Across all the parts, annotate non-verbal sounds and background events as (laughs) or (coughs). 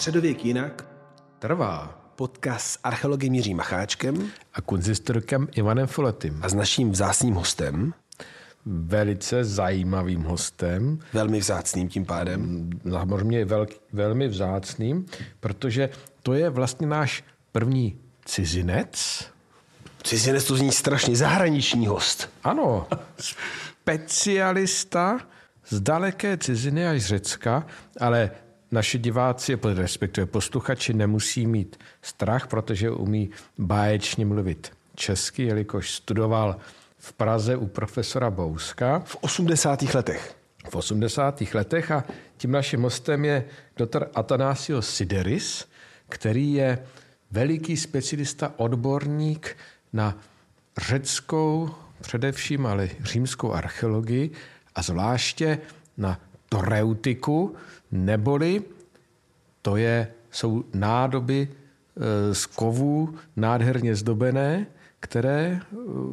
Středověk jinak. Trvá. Podcast s archeologem Jiřím Macháčkem A kunzistorkem Ivanem Foletým. a s naším vzácným hostem, Velice zajímavým hostem, velmi vzácným tím pádem. samozřejmě velk, velmi vzácným, protože to je vlastně náš první cizinec. Cizinec to zní strašně, zahraniční host. Ano, specialista z daleké ciziny až z Řecka, ale naši diváci, respektive posluchači, nemusí mít strach, protože umí báječně mluvit česky, jelikož studoval v Praze u profesora Bouska V 80. letech. v 80. letech a tím naším hostem je doktor Atanasios Sideris, který je veliký specialista, odborník na řeckou, především ale římskou archeologii a zvláště na toreutiku, neboli to je, jsou nádoby e, z kovů nádherně zdobené, které e,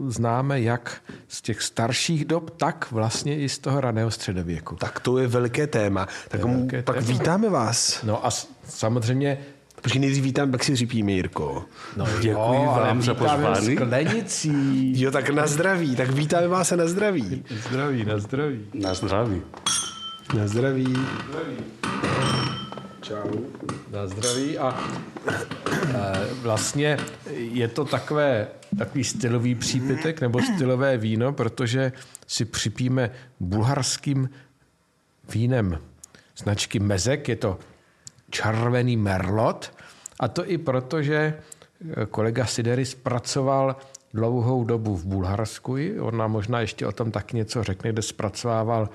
známe jak z těch starších dob, tak vlastně i z toho raného středověku. Tak to je velké téma. Tak, velké tak téma. vítáme vás. No a samozřejmě Počkej, nejdřív vítám, pak si řipíme, Jirko. No, Děkuji vám za pozvání. Sklenicí. Jo, tak na zdraví. Tak vítáme vás a na zdraví. Zdraví, na zdraví. Na zdraví. Na zdraví. Čau. Na zdraví a e, vlastně je to takové, takový stylový přípitek nebo stylové víno, protože si připíme bulharským vínem značky Mezek, je to červený merlot a to i proto, že e, kolega Sideris pracoval dlouhou dobu v Bulharsku, on nám možná ještě o tom tak něco řekne, kde zpracovával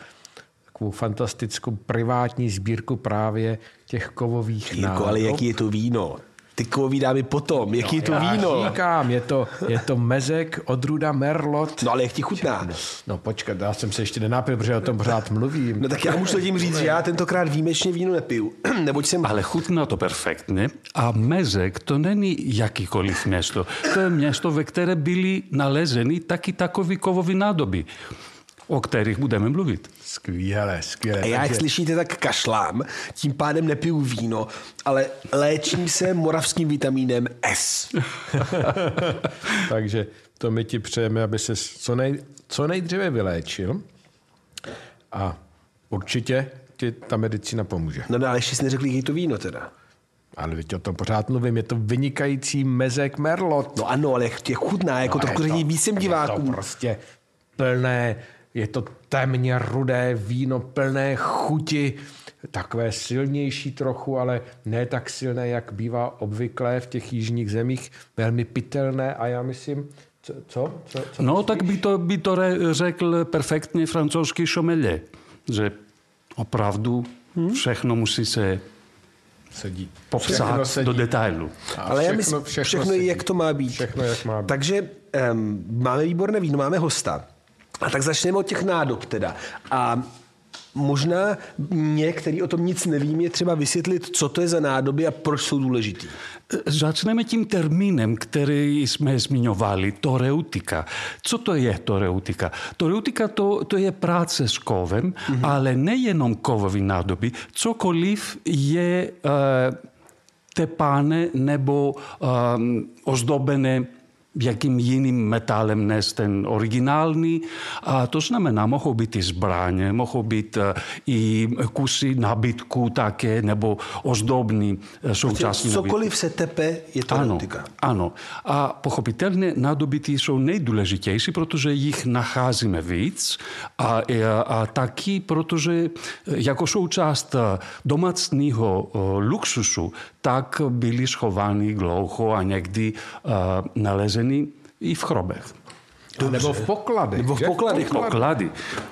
takovou fantastickou privátní sbírku právě těch kovových Jirko, ale jaký je to víno? Ty kovový dámy potom. Jaký je to No, Já víno? říkám, je to, je to mezek, odruda, merlot. No ale jak ti chutná? No počkat, já jsem se ještě nenápil, protože o tom pořád mluvím. No tak já můžu tím říct, že já tentokrát výjimečně víno nepiju, (clears throat) neboť jsem... Ale chutná to perfektně. A Mezek to není jakýkoliv město. To je město, ve které byly nalezeny taky takový kovový nádoby, o kterých budeme mluvit. Skvěle, skvěle. A já, jak slyšíte, tak kašlám, tím pádem nepiju víno, ale léčím se moravským vitamínem S. (laughs) Takže to my ti přejeme, aby se co, nej, co nejdříve vyléčil a určitě ti ta medicína pomůže. No, no ale ještě jsi neřekl, jaký je to víno teda. Ale teď o tom pořád mluvím, je to vynikající mezek merlot. No ano, ale tě chutná, jako No, je trochu řekni vícem Je to prostě plné, je to temně rudé víno, plné chuti, takové silnější trochu, ale ne tak silné, jak bývá obvyklé v těch jižních zemích, velmi pitelné a já myslím, co? co, co, co No, tak by to, by to řekl perfektně francouzský šomelě, že opravdu všechno musí se sedí. popsat Všechno sedí. do detailu. A Ale já všechno- myslím, všechno všechno, je, sedí. jak to má být. Všechno, jak má být. Takže um, máme výborné víno, máme hosta. A tak začneme od těch nádob teda. A možná mě, který o tom nic nevím, je třeba vysvětlit, co to je za nádoby a proč jsou důležitý. Začneme tím termínem, který jsme zmiňovali, toreutika. Co to je toreutika? Toreutika to, to je práce s kovem, mm-hmm. ale nejenom kovový nádoby, cokoliv je uh, tepáne nebo um, ozdobené jakým jiným metalem než ten originální. A to znamená, mohou být i zbraně, mohou být eh, i kusy nabytku také, nebo ozdobný součástí nabytku. Cokoliv se tepe, je to Ano, erotika. ano. A pochopitelně nádobytí jsou nejdůležitější, protože jich nacházíme víc a, a, a taky, protože jako součást domácního luxusu, tak byly schovány dlouho a někdy uh, nalezeny i v chrobech. Nebo v pokladech. Nebo v pokladech, no. Poklady.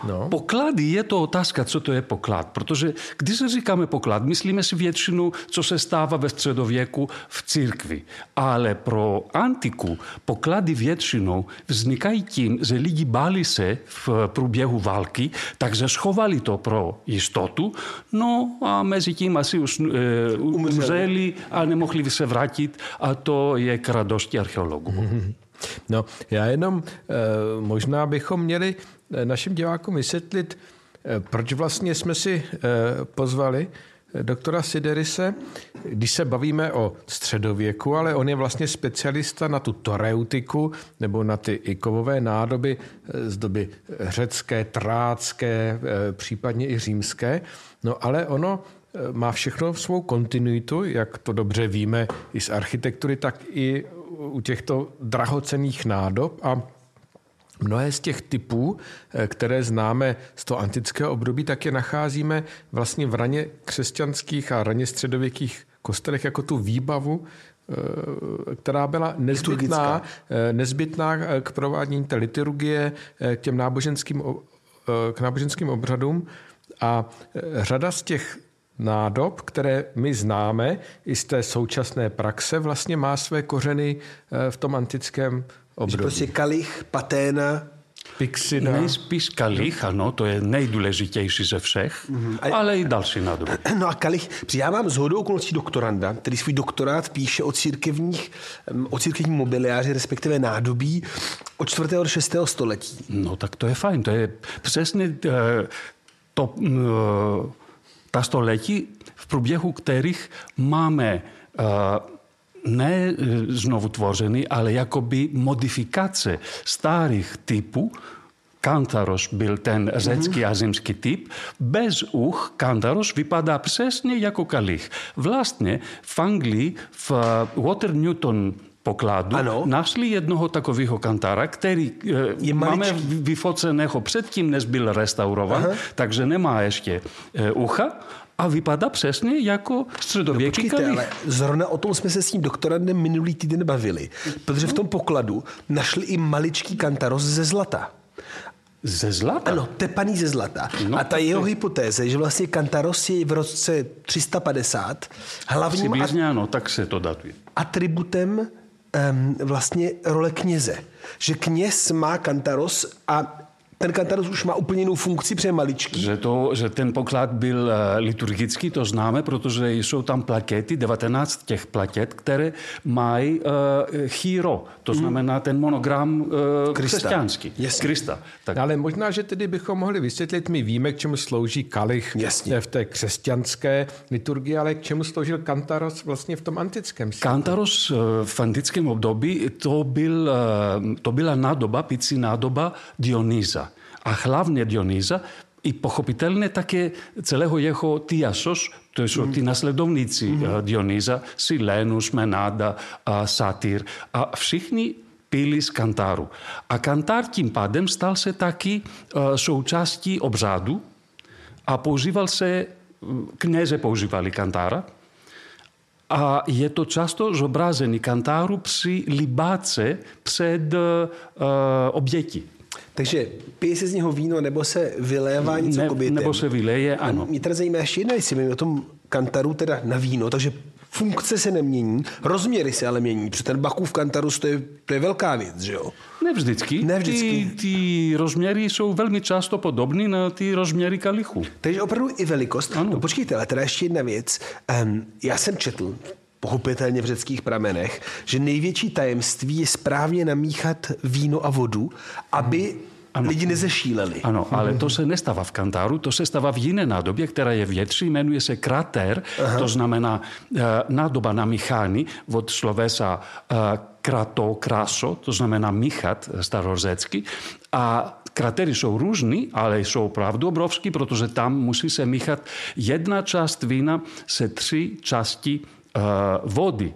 No. Poklady je to otázka, co to je poklad. Protože když říkáme poklad, myslíme si většinu, co se stává ve středověku v církvi. Ale pro antiku poklady většinou vznikají tím, že lidi báli se v průběhu války, takže schovali to pro jistotu, no a mezi tím asi už e, umřeli a nemohli se vrátit a to je k radosti archeologů. No, já jenom eh, možná bychom měli eh, našim divákům vysvětlit, eh, proč vlastně jsme si pozvali doktora Siderise, když se bavíme o středověku, ale on je vlastně specialista na tu toreutiku nebo na ty ikovové nádoby z doby řecké, trácké, případně i římské. No ale ono má všechno v svou kontinuitu, jak to dobře víme i z architektury, tak i u těchto drahocených nádob a Mnohé z těch typů, eh, které známe z toho antického období, tak je nacházíme vlastně v raně křesťanských a raně středověkých kostelech jako tu výbavu, eh, která byla nezbytná, eh, nezbytná k provádění té liturgie, k těm náboženským, k náboženským obřadům. A řada z těch nádob, které my známe i z té současné praxe, vlastně má své kořeny v tom antickém období. Prostě kalich, paténa, Pixida. Nejspíš kalich, ano, to je nejdůležitější ze všech, mm-hmm. a, ale i další nádoby. (clears throat) No a kalich, já mám z hodou okolností doktoranda, který svůj doktorát píše o církevních, o církevní mobiliáři, respektive nádobí od 4. do 6. století. No tak to je fajn, to je přesně eh, to, eh, ta století, v průběhu kterých máme uh, ne znovu tvořeny, ale jakoby modifikace starých typů, Kantaros byl ten řecký a zemský typ. Bez uch Kantaros vypadá přesně jako kalich. Vlastně v Anglii v Water Newton pokladu ano. našli jednoho takového kantara, který je máme vyfoceného předtím, než byl restaurovan, Aha. takže nemá ještě ucha, a vypadá přesně jako středověký no, počkejte, ale zrovna o tom jsme se s tím doktorandem minulý týden bavili, protože v tom pokladu našli i maličký kantaros ze zlata. Ze zlata? Ano, tepaný ze zlata. No, a ta jeho hypotéze, že vlastně Kantaros je v roce 350 hlavním Přibližně ano, tak se to datuje. atributem um, vlastně role kněze. Že kněz má Kantaros a ten kantaros už má úplně jinou funkci, protože maličký. Že, to, že ten poklad byl eh, liturgický, to známe, protože jsou tam plakety, 19 těch plaket, které mají uh, chýro, to hmm. znamená ten monogram uh, křesťanský. Yes. Krista. Tak. Ale možná, že tedy bychom mohli vysvětlit, my víme, k čemu slouží kalich Jasně. v té křesťanské liturgii, ale k čemu sloužil kantaros vlastně v tom antickém světě. Kantaros v antickém období to, byl, to byla nádoba, picí nádoba Dionýza Αχλάβνια Διονίζα, η οποία είναι και η οποία είναι η κυρία Στλεντομνίτσι, η Σιλénου, η Μενάντα, η Σάτυρ, η οποία είναι Καντάρου. Ακόμα και η πάντα, η στάλση είναι ένα σοουτσάσκι ο ψάντου, η οποία καντάρα, α κοντάρα, η οποία είναι μια κοντάρα, η οποία είναι μια Takže pije se z něho víno, nebo se vylévá něco ne, obětem. Nebo se vyleje, ano. Mě teda zajímá ještě jedna, jestli o tom kantaru teda na víno, takže funkce se nemění, rozměry se ale mění, protože ten Bakův kantarus to je, to je velká věc, že jo? Ne vždycky. Ne vždycky. Ty, ty rozměry jsou velmi často podobné na ty rozměry kalichu. Takže opravdu i velikost. Ano. No počkejte, ale teda ještě jedna věc. Um, já jsem četl, pochopitelně v řeckých pramenech, že největší tajemství je správně namíchat víno a vodu, aby ano. lidi nezešíleli. Ano, ale to se nestává v kantáru, to se stává v jiné nádobě, která je větší, jmenuje se krater, Aha. to znamená uh, nádoba na michány od slovesa uh, krato, kraso, to znamená míchat starořecky. A kratery jsou různý, ale jsou opravdu obrovský, protože tam musí se míchat jedna část vína se tři části vody.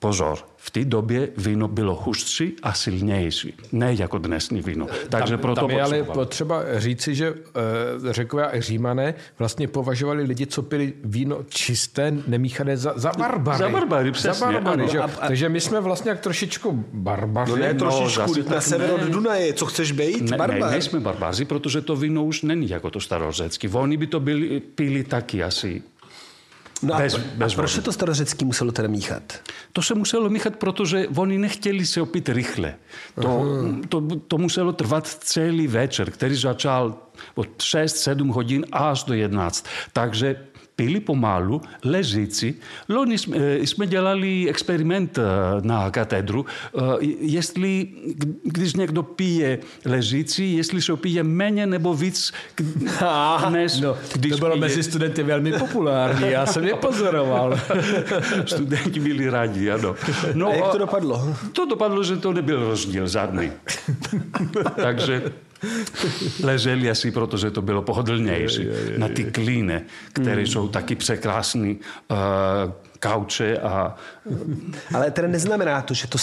Pozor, v té době víno bylo hustší a silnější. Ne jako dnesní víno. Takže tam, proto tam je ale potřeba říci, že e, řekové a římané vlastně považovali lidi, co pili víno čisté, nemíchané za, za barbary. Za barbary, přesně. Za barbary, že? A, a, Takže my jsme vlastně jak trošičku barbaři. No ne, trošičku, no, na sever od Dunaje, co chceš být? Ne, barbar. ne, nejsme barbaři, protože to víno už není jako to starořecky. Oni by to byli, pili taky asi No bez, a, bez a proč se to starořecký muselo teda míchat? To se muselo míchat, protože oni nechtěli se opít rychle. To, to, to muselo trvat celý večer, který začal od 6-7 hodin až do 11. Takže pili pomalu, ležící. Loni jsme, dělali experiment na katedru, jestli, když někdo pije ležící, jestli se pije méně nebo víc dnes, no, když to bylo pije... mezi studenty velmi populární, já jsem je pozoroval. Studenti byli rádi, ano. No, a jak to dopadlo? To dopadlo, že to nebyl rozdíl žádný. Takže leželi asi, protože to bylo pohodlnější. Je, je, je, na ty klíne, které mm. jsou taky překrásné uh, kauče a... Ale teda neznamená to, že to,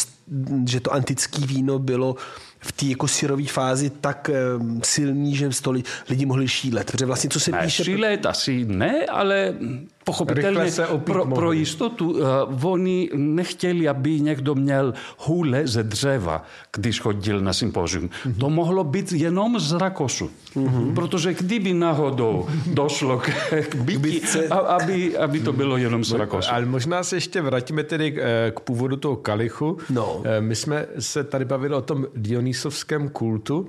že to antické víno bylo v té jako syrové fázi tak um, silný, že to lidi mohli šílet. Protože vlastně, co se ne, píše... Šílet asi ne, ale pochopitelně pro, pro jistotu uh, oni nechtěli, aby někdo měl hůle ze dřeva, když chodil na sympozium. Mm-hmm. To mohlo být jenom z rakosu. Mm-hmm. Protože kdyby náhodou došlo k, k bytí, aby, aby to bylo jenom z rakosu. Ale možná se ještě vrátíme tedy k, eh, k původu toho kalichu. No. Eh, my jsme se tady bavili o tom dionysovském kultu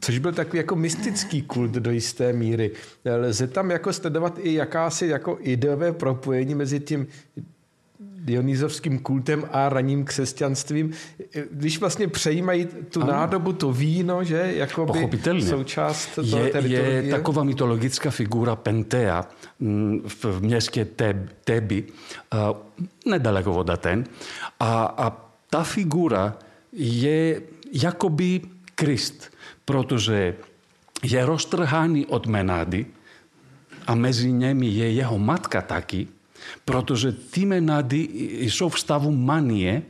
což byl takový jako mystický kult do jisté míry. Lze tam jako sledovat i jakási jako ideové propojení mezi tím dionýzovským kultem a raním křesťanstvím, když vlastně přejímají tu ano. nádobu, to víno, že jako by součást toho je, je taková mytologická figura Pentea mm, v městě Teb, Tebi, uh, nedaleko od Aten. A, a ta figura je jakoby Krist πρότουζε γερός τρεχάνι ότ μενάντι, αμέζι νέμι γέγε ο κατάκι, πρότουζε τι μενάντι ισόφ μάνιε,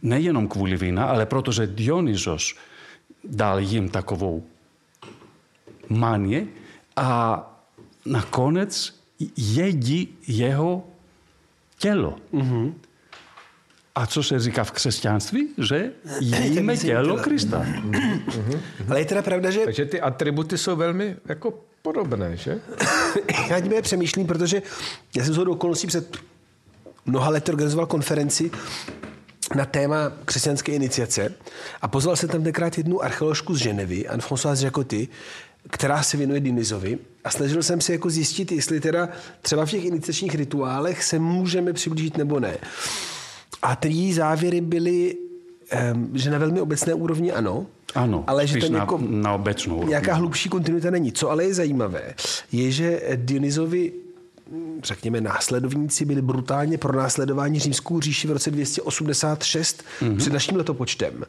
ναι γενόμ κβουλιβίνα, αλλά πρότουζε διόνυζος δάλ γιμ κοβού μάνιε, α να κόνετς γέγι γέγο κέλο. A co se říká v křesťanství? Že jíme tělo Krista. Mhm. Ale je teda pravda, že... Takže ty atributy jsou velmi jako podobné, že? (coughs) já tím přemýšlím, protože já jsem do okolností před mnoha lety organizoval konferenci na téma křesťanské iniciace a pozval jsem tam tenkrát jednu archeoložku z Ženevy, Anne-Françoise Jacoty, která se věnuje Dinizovi a snažil jsem se jako zjistit, jestli teda třeba v těch iniciačních rituálech se můžeme přiblížit nebo ne. A ty její závěry byly, že na velmi obecné úrovni ano, ano, ale že na, jako na obecnou nějaká hlubší kontinuita není. Co ale je zajímavé, je, že Dionyzovi řekněme, následovníci byli brutálně pronásledováni římskou říši v roce 286 mm-hmm. před naším letopočtem.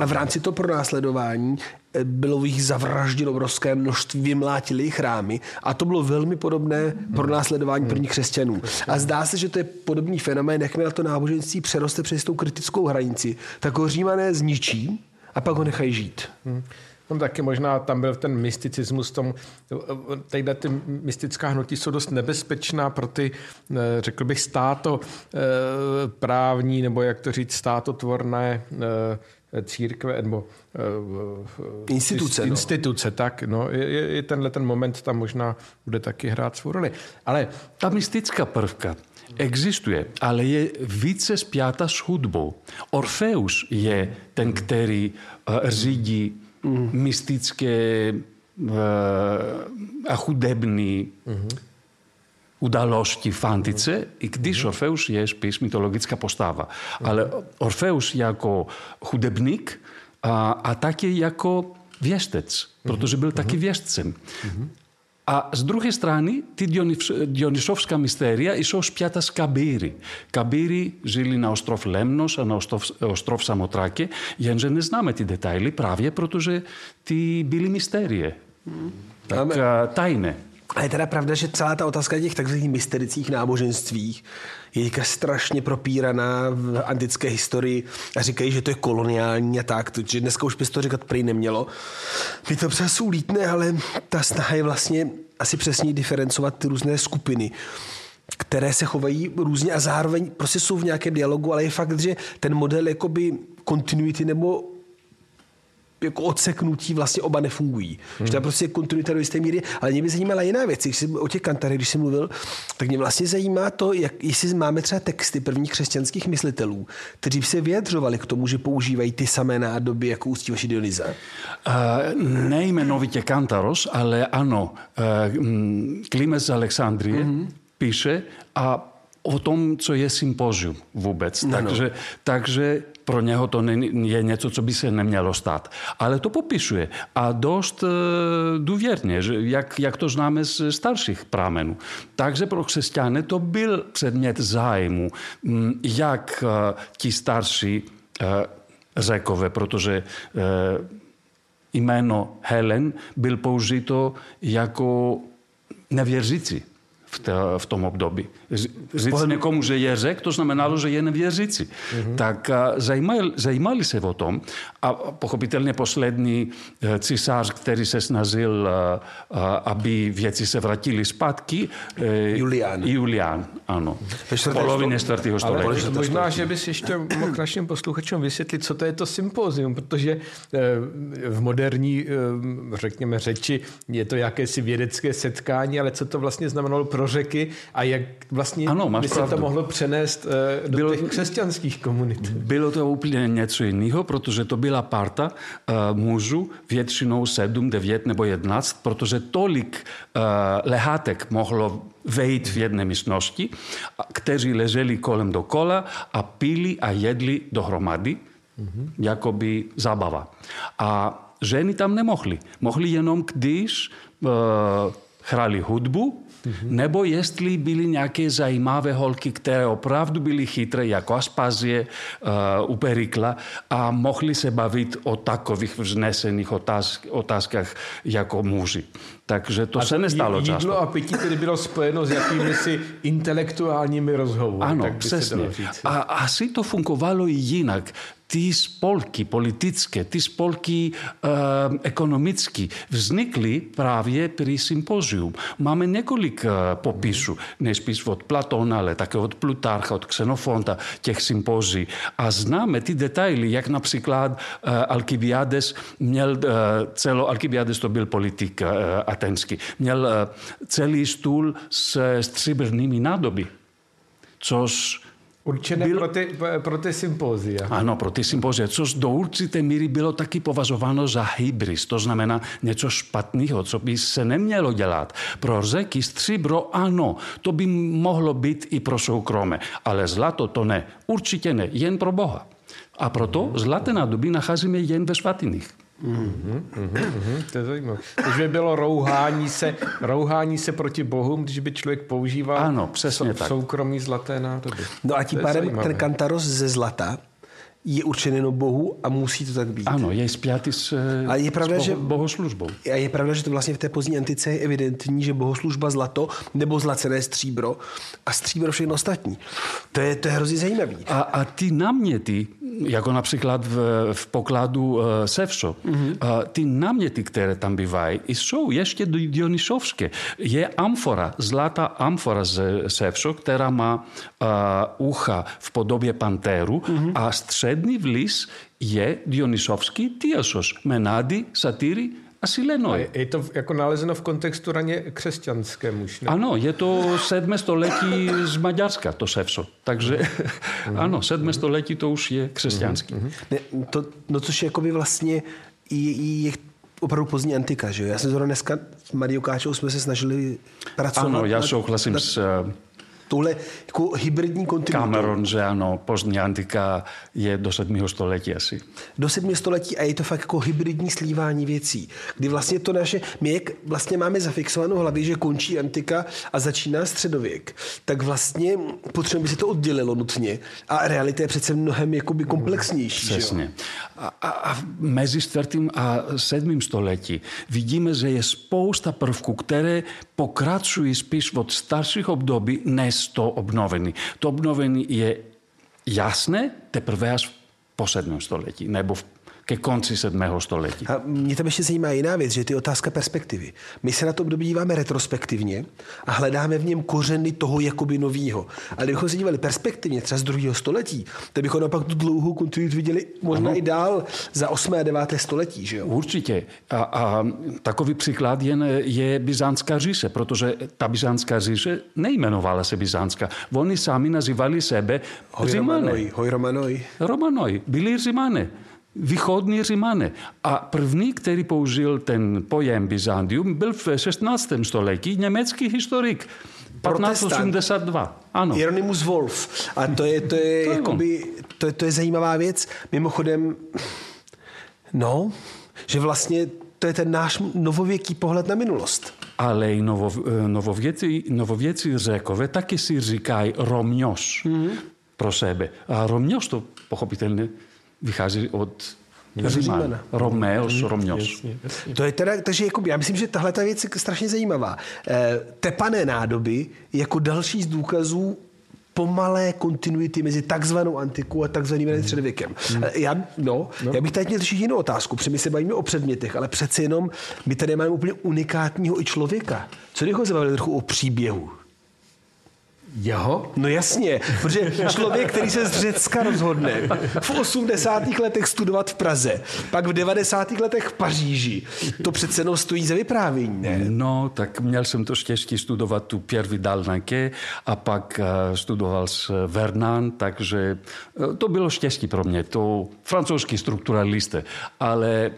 A v rámci toho pronásledování eh, bylo jich zavražděno obrovské množství, vymlátili chrámy a to bylo velmi podobné pro následování prvních křesťanů. A zdá se, že to je podobný fenomén, jakmile to náboženství přeroste přes tou kritickou hranici, tak ho římané zničí a pak ho nechají žít. Tam taky možná tam byl ten mysticismus, tom, tadyhle ty mystická hnutí jsou dost nebezpečná pro ty, eh, řekl bych, státo eh, právní, nebo jak to říct, státotvorné eh, církve, nebo instituce. Instituce, no. tak. No, je, je tenhle ten moment tam možná bude taky hrát svou roli. Ale ta mystická prvka existuje, ale je více spjata s hudbou. Orfeus je ten, který řídí mm. mystické uh, a chudebné mm-hmm. události v antice, i když mm-hmm. Orfeus je spíš mytologická postava. Mm-hmm. Ale Orfeus jako chudebník a, a taky jako věštec, protože byl taky věštcem. A z druhé strany, ty Dionysovská mystéria jsou spjata s Kabíry. Kabíry žili na ostrov Lemnos a na ostrov, ostrov Samotráke, jenže neznáme ty detaily právě, protože ty byly mystérie. Hmm. Tak tajné. A je teda pravda, že celá ta otázka těch takzvaných mysterických náboženstvích je strašně propíraná v antické historii a říkají, že to je koloniální a tak, že dneska už bys to říkat prý nemělo. Mi to přesů lítne, ale ta snaha je vlastně asi přesně diferencovat ty různé skupiny které se chovají různě a zároveň prostě jsou v nějakém dialogu, ale je fakt, že ten model jakoby kontinuity nebo jako odseknutí vlastně oba nefungují. Hmm. Že to je prostě kontinuita do jisté míry, ale mě by zajímala jiná věc. Když jsem o těch kantarech, když jsem mluvil, tak mě vlastně zajímá to, jak, jestli máme třeba texty prvních křesťanských myslitelů, kteří se vyjadřovali k tomu, že používají ty samé nádoby jako ústívaši Dionyza. Uh, nejmenovitě Kantaros, ale ano, uh, Klimes z Alexandrie, mm-hmm píše a o tom, co je sympozium vůbec. No, takže, no. takže pro něho to je něco, co by se nemělo stát. Ale to popisuje a dost e, důvěrně, jak, jak to známe z starších pramenů. Takže pro křesťany to byl předmět zájmu, jak e, ti starší e, řekové, protože jméno Helen byl použito jako nevěřící v, te, v tom období. Říct Pohledu... někomu, že je řek, to znamenalo, že je nevěřící. Mm-hmm. Tak zajímali, zajímali se o tom a pochopitelně poslední e, císař, který se snažil, aby věci se vrátily zpátky. E, Julián. Julián, ano. V polovině čtvrtého století. Ale možná, že bys ještě mohl našim posluchačům vysvětlit, co to je to sympózium, protože e, v moderní, řekněme, řeči je to jakési vědecké setkání, ale co to vlastně znamenalo pro řeky a jak vlastně ano, by se to mohlo přenést uh, do bylo, těch křesťanských komunit. Bylo to úplně něco jiného, protože to byla parta uh, mužů, většinou 7, 9 nebo 11, protože tolik uh, lehátek mohlo vejít v jedné místnosti, kteří leželi kolem dokola a pili a jedli dohromady, mm-hmm. jakoby zábava. A ženy tam nemohly. Mohly jenom, když uh, hráli hudbu Mm-hmm. Nebo jestli byly nějaké zajímavé holky, které opravdu byly chytré, jako Aspazie uh, u Perikla a mohli se bavit o takových vznesených otázk, otázkách jako muži. Takže to a se nestalo jídlo často. Jídlo a pití tedy bylo spojeno s jakými si intelektuálními rozhovory. Ano, tak přesně. A asi to fungovalo i jinak Τι σπολκι πολιτικέ, τι σπολκι οικονομικέ, βγήκαν πράγματι επειδή συμπόσιομ. Μάμε νέοι κολικα ποπίσου, να επισπίσουν από Πλάτωναλε, τακεί από Πλούταρχο, από Κξενοφόντα και έχει συμπόσι. Ας νάμε τι δετάειλι για να ψικλαδ Αλκυβιάδες μιαλ ζέλο Αλκυβιάδες το βιλ πολιτικό Ατένσκι μιαλ ζέλη σ Určené byl... pro, ty, pro ty sympózia. Ano, pro ty sympózia, což do určité míry bylo taky považováno za hybris, to znamená něco špatného, co by se nemělo dělat. Pro řeky stříbro ano, to by mohlo být i pro soukromé, ale zlato to ne, určitě ne, jen pro Boha. A proto zlaté nádoby nacházíme jen ve svatyních. Mm-hmm, mm-hmm, to je zajímavé. Takže by bylo rouhání se, rouhání se proti bohům, když by člověk používal ano, přesně sou, tak. soukromí zlaté nádoby. No a tím pádem ten kantaros ze zlata je určen jenom Bohu a musí to tak být. Ano, je spjatý s, a je pravda, s boho, že, bohoslužbou. A je pravda, že to vlastně v té pozdní antice je evidentní, že bohoslužba zlato nebo zlacené stříbro a stříbro všechno ostatní. To je, to je hrozně zajímavé. A, a ty náměty, jako například v, v pokladu uh, Sevšo, mm-hmm. uh, ty náměty, které tam bývají, jsou ještě dionysovské. Je amfora, zlatá amfora ze Sevšo, která má uh, ucha v podobě pantéru mm-hmm. a střední vlis je Dionysovský Tiosos, Menady, Satyry a Silenoj. Je to jako nalezeno v kontextu raně křesťanské muž, Ano, je to sedmé století z Maďarska, to Sevso. Takže mm-hmm. ano, sedmé století to už je křesťanský. Mm-hmm. Ne, to, no což je jakoby vlastně je, je opravdu pozdní antika, že jo? Já jsem zrovna dneska s Mariou Káčou jsme se snažili pracovat. Ano, já souhlasím s touhle jako hybridní kontinuitu. Cameron, že ano, pozdní antika je do sedmého století asi. Do sedmého století a je to fakt jako hybridní slívání věcí, kdy vlastně to naše, my jak vlastně máme zafixovanou hlavě, že končí antika a začíná středověk, tak vlastně potřebujeme, by se to oddělilo nutně a realita je přece mnohem jakoby komplexnější. Přesně. A, a, a mezi čtvrtým a sedmým století vidíme, že je spousta prvků, které pokračují spíš od starších období, než στο πνόβενι. Το πνόβενι είναι γεια σνε, τε πρεβαία πόσε εννοέ το λέγει. Να εμποφύνω. Ke konci sedmého století. A mě tam ještě zajímá jiná věc, že je to otázka perspektivy. My se na to období díváme retrospektivně a hledáme v něm kořeny toho jakoby novýho. Ale kdybychom se dívali perspektivně třeba z druhého století, tak bychom napak tu dlouhou kontinuitu viděli možná ano. i dál za 8. a 9. století. Že jo? Určitě. A, a takový příklad jen je Byzantská říše, protože ta Byzantská říše nejmenovala se Byzantská. Oni sami nazývali sebe Římané. Hoj Romanoj. Romanoj. Byli Římané východní Římané. A první, který použil ten pojem Byzantium, byl v 16. století německý historik 1582, ano. Hieronymus Wolf. A to je, to je, (laughs) To je jakoby, to, je, to je zajímavá věc. Mimochodem, no, že vlastně to je ten náš novověký pohled na minulost. Ale i novo, novověci, novověci řekové taky si říkají Romňoš Mhm. pro sebe. A Romňoš to pochopitelně vychází od Římana. Romeos. Jasně, jasně. To je teda, takže jakoby, já myslím, že tahle ta věc je strašně zajímavá. Eh, tepané nádoby jako další z důkazů pomalé kontinuity mezi takzvanou antikou a takzvaným hmm. středověkem. Eh, Já, no, no. já bych tady měl řešit jinou otázku, protože my se bavíme o předmětech, ale přece jenom my tady máme úplně unikátního i člověka. Co kdybychom se bavili trochu o příběhu? Jeho? No jasně, protože člověk, který se z Řecka rozhodne v 80. letech studovat v Praze, pak v 90. letech v Paříži, to přece jenom stojí za vyprávění, ne? No, tak měl jsem to štěstí studovat tu Pierre Vidal a pak eh, studoval s Vernon, takže eh, to bylo štěstí pro mě. To francouzský strukturalista, ale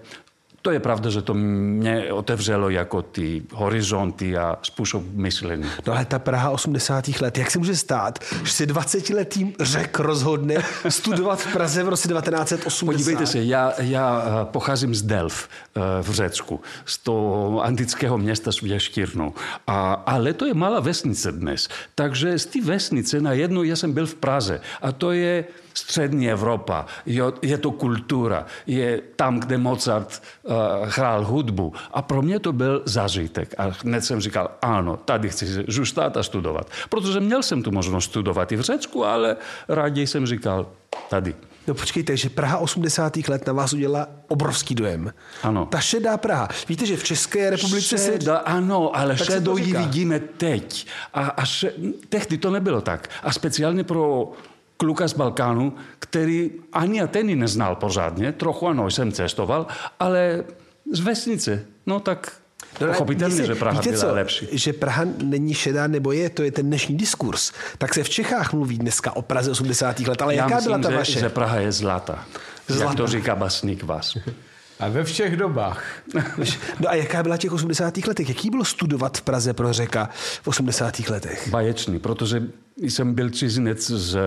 to je pravda, že to mě otevřelo jako ty horizonty a způsob myšlení. No ale ta Praha 80. let, jak se může stát, že se 20-letý řek rozhodne studovat v Praze v roce 1980? Podívejte se, já, já eh, pocházím z Delf eh, v Řecku, z toho antického města s věštírnou. A, ale to je malá vesnice dnes. Takže z té vesnice najednou já jsem byl v Praze. A to je střední Evropa, je, je to kultura, je tam, kde Mozart uh, hrál hudbu. A pro mě to byl zážitek. A hned jsem říkal, ano, tady chci zůstat a studovat. Protože měl jsem tu možnost studovat i v Řecku, ale raději jsem říkal, tady. No počkejte, že Praha 80. let na vás udělala obrovský dojem. Ano. Ta šedá Praha. Víte, že v České republice se... Šeda, ano, ale Tak se šedou ji vidíme teď. A, a še, tehdy to nebylo tak. A speciálně pro kluka z Balkánu, který ani Ateny neznal pořádně, trochu ano, jsem cestoval, ale z vesnice, no tak No, ale pochopitelně, že Praha víte byla co, lepší. Že Praha není šedá nebo je, to je ten dnešní diskurs. Tak se v Čechách mluví dneska o Praze 80. let, ale Já jaká myslím, byla ta že, vaše? že Praha je zlata. Zlata. Jak to říká basník vás. (laughs) A ve všech dobách. (laughs) No a jaká byla těch 80. letech? Jaký bylo studovat v Praze pro řeka v 80. letech? Baječný, protože jsem byl cizinec z,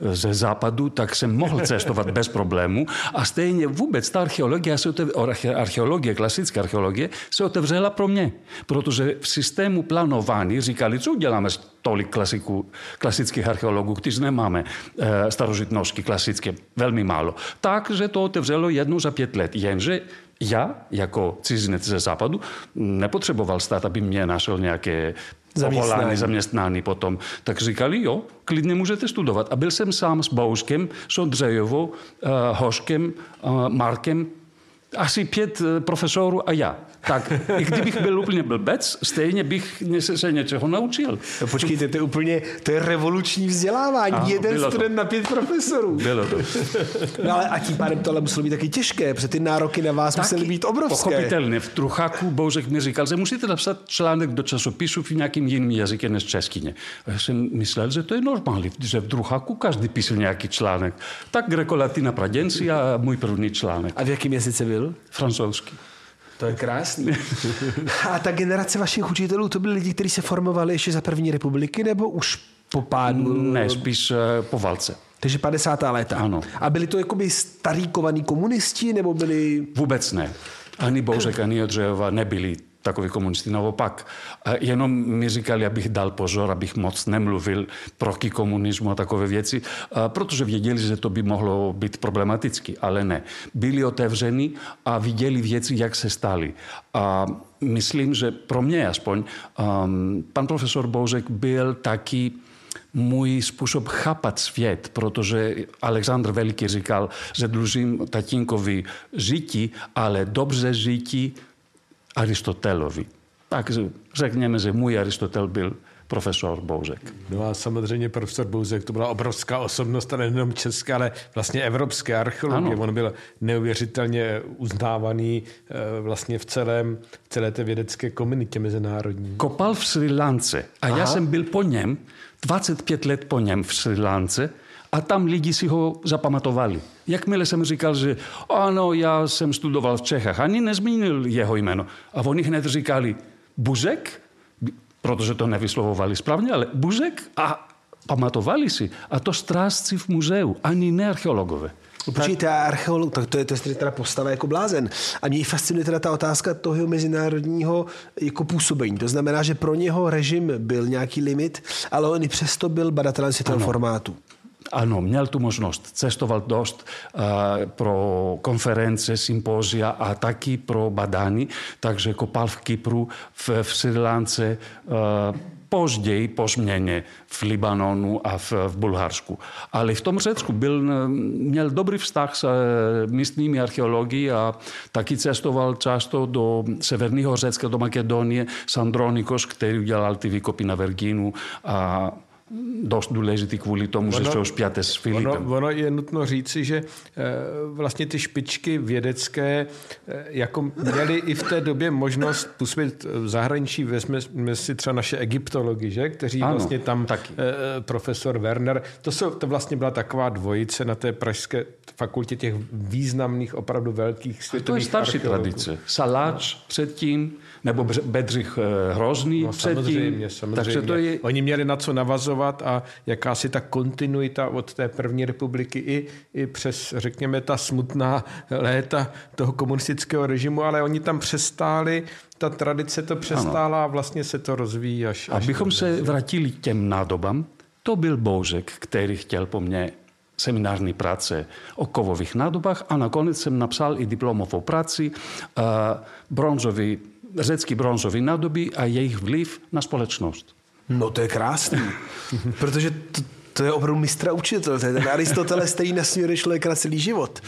ze západu, tak jsem mohl cestovat bez problému a stejně vůbec ta archeologie, archeologie, klasická archeologie, se otevřela pro mě, protože v systému plánování říkali, co uděláme s tolik klasiků, klasických archeologů, kteří nemáme e, starožitnosti klasické, velmi málo. Takže to otevřelo jednou za pět let, jenže já, jako cizinec ze západu, nepotřeboval stát, aby mě našel nějaké. Povolání, zaměstnání potom. Tak říkali, jo, klidně můžete studovat. A byl jsem sám s Bouškem, s Ondřejovou, uh, Hoškem, uh, Markem, asi pět uh, profesorů a já. Tak i kdybych byl úplně blbec, stejně bych se, se něčeho naučil. No počkejte, to je úplně, to je revoluční vzdělávání. Ano, Jeden bylo to. student na pět profesorů. Bylo to. No ale a tím pádem to ale muselo být taky těžké, protože ty nároky na vás musely být obrovské. Pochopitelně. V Truchaku Bouřek mi říkal, že musíte napsat článek do časopisu v nějakým jiným jazykem než češtině. A já jsem myslel, že to je normální, že v Truchaku každý písal nějaký článek. Tak Grekolatina Praděnci a můj první článek. A v jakém jazyce byl? Francouzský. To je krásný. (laughs) A ta generace vašich učitelů, to byli lidi, kteří se formovali ještě za první republiky, nebo už po pádu? Ne, spíš eh, po válce. Takže 50. léta. Ano. A byli to jakoby starý kovaný komunisti, nebo byli... Vůbec ne. Ani Bouřek, ani Odřejova nebyli takový komunisti. Naopak, eh, jenom mi říkali, abych dal pozor, abych moc nemluvil proti komunismu a takové věci, eh, protože věděli, že to by mohlo být problematicky, ale ne. Byli otevření a viděli věci, jak se staly. A myslím, že pro mě aspoň um, pan profesor Bouřek byl taky můj způsob chápat svět, protože Alexandr Veliký říkal, že dlužím tatínkovi žití, ale dobře žití Aristotelovi. Tak řekněme, že můj Aristotel byl profesor Bouzek. No a samozřejmě profesor Bouzek, to byla obrovská osobnost, ale nejenom česká, ale vlastně evropské archeologie. Ano. On byl neuvěřitelně uznávaný eh, vlastně v celém, v celé té vědecké komunitě mezinárodní. Kopal v Sri Lance a já jsem byl po něm, 25 let po něm v Sri Lance a tam lidi si ho zapamatovali. Jakmile jsem říkal, že ano, já jsem studoval v Čechách, ani nezmínil jeho jméno. A oni hned říkali, Buzek? protože to nevyslovovali správně, ale Buzek a pamatovali si. A to strážci v muzeu, ani ne archeologové. No, počkejte, archeolog, tak to je, to je teda postava jako blázen. A mě fascinuje teda ta otázka toho mezinárodního jako působení. To znamená, že pro něho režim byl nějaký limit, ale on i přesto byl badatelem světového formátu. Ano, měl tu možnost. Cestoval dost uh, pro konference, sympózia a taky pro badání, takže kopal v Kypru, v, v Sri Lance, uh, později po změně v Libanonu a v, v Bulharsku. Ale v tom Řecku byl, měl dobrý vztah s místními archeologi a taky cestoval často do severního Řecka, do Makedonie, Sandronikos, který udělal ty výkopy na Verginu a dost důležitý kvůli tomu, ono, že jsou spjaté s Filipem. Ono, ono je nutno říci, že eh, vlastně ty špičky vědecké eh, jako měly i v té době možnost působit v zahraničí, vezme si třeba naše egyptologi, že? kteří ano, vlastně tam, taky. Eh, profesor Werner, to, jsou, to vlastně byla taková dvojice na té pražské fakultě těch významných, opravdu velkých světových To je starší archeologů. tradice. Saláč předtím, nebo Bedřich Hrozný no, předtím. Samozřejmě, samozřejmě. Takže to je... Oni měli na co navazovat a jakási ta kontinuita od té první republiky i, i přes, řekněme, ta smutná léta toho komunistického režimu, ale oni tam přestáli ta tradice to přestála a vlastně se to rozvíjí až... až Abychom se vrátili k těm nádobám, to byl Božek, který chtěl po mně seminární práce o kovových nádobách a nakonec jsem napsal i diplomovou práci uh, bronzový řecký bronzový nádoby a jejich vliv na společnost. No to je krásný, (laughs) protože to, to je opravdu mistra učitel. To je ten Aristoteles, který nasměruje člověka na celý život.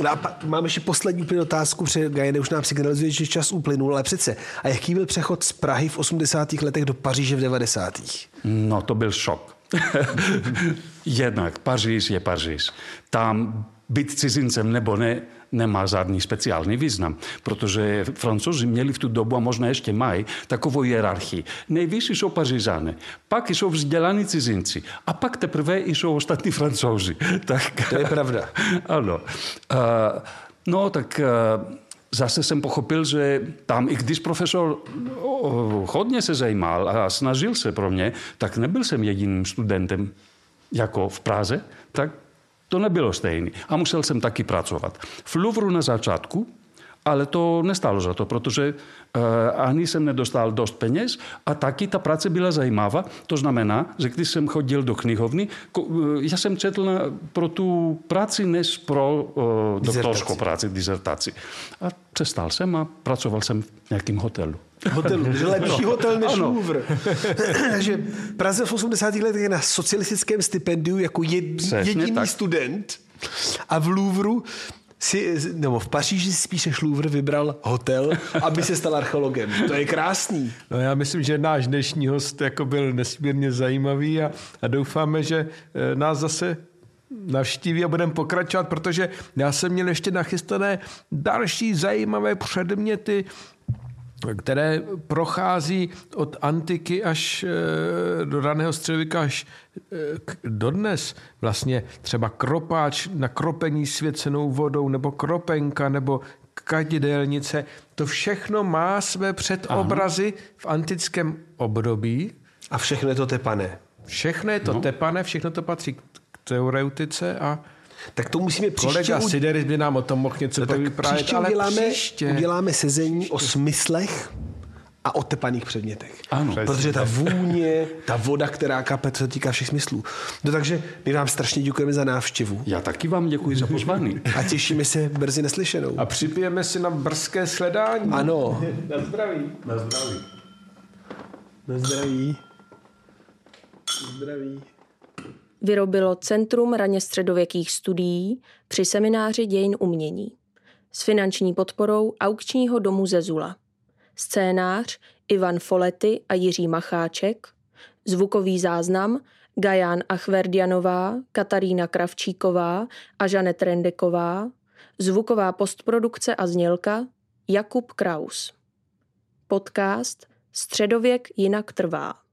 No a pak máme ještě poslední úplně otázku, protože Gajene už nám signalizuje, že čas uplynul, ale přece. A jaký byl přechod z Prahy v 80. letech do Paříže v 90. No to byl šok. (laughs) Jednak Paříž je Paříž. Tam být cizincem nebo ne, nemá žádný speciální význam, protože francouzi měli v tu dobu, a možná ještě mají, takovou hierarchii. Nejvyšší jsou pařížané, pak jsou vzdělaní cizinci a pak teprve jsou ostatní francouzi. (laughs) Tak, to je pravda. ano. Uh, no, tak uh, zase jsem pochopil, že tam, i když profesor hodně se zajímal a snažil se pro mě, tak nebyl jsem jediným studentem jako v Praze, tak to nebylo stejné. A musel jsem taky pracovat. V Louvru na začátku, ale to nestalo za to, protože uh, ani jsem nedostal dost peněz a taky ta práce byla zajímavá. To znamená, že když jsem chodil do knihovny, uh, já jsem četl na, pro tu práci než pro uh, doktorskou práci, dizertaci. A přestal jsem a pracoval jsem v nějakém hotelu. Hotelu, (laughs) že lepší no, hotel než ano. Louvre. (laughs) Takže Praze v 80. letech je na socialistickém stipendiu jako jed, jediný tak. student a v Louvru si, nebo v Paříži si spíše Louvre vybral hotel, aby se stal archeologem. To je krásný. No já myslím, že náš dnešní host jako byl nesmírně zajímavý a, a doufáme, že eh, nás zase navštíví a budeme pokračovat, protože já jsem měl ještě nachystané další zajímavé předměty, které prochází od antiky až eh, do raného středověka až eh, do dnes. Vlastně třeba kropáč na kropení svěcenou vodou, nebo kropenka, nebo kadidelnice. To všechno má své předobrazy Aha. v antickém období. A všechno je to tepané. Všechno je to no. tepané, všechno to patří k teoreutice a tak to musíme příště... Kolega u... Sideris by nám o tom mohl něco no, vyprávět, příště ale uděláme, příště... uděláme sezení příště. o smyslech a o tepaných předmětech. Ano. Protože ta vůně, ta voda, která kape, to se týká všech smyslů. No takže my vám strašně děkujeme za návštěvu. Já taky vám děkuji za pozvání. A těšíme se brzy neslyšenou. A připijeme si na brzké sledání. Ano. na zdraví. Na zdraví. Na zdraví. Na zdraví vyrobilo Centrum raně středověkých studií při semináři dějin umění s finanční podporou aukčního domu Zezula. Scénář Ivan Folety a Jiří Macháček, zvukový záznam Gaján Achverdianová, Katarína Kravčíková a Žanet Rendeková, zvuková postprodukce a znělka Jakub Kraus. Podcast Středověk jinak trvá.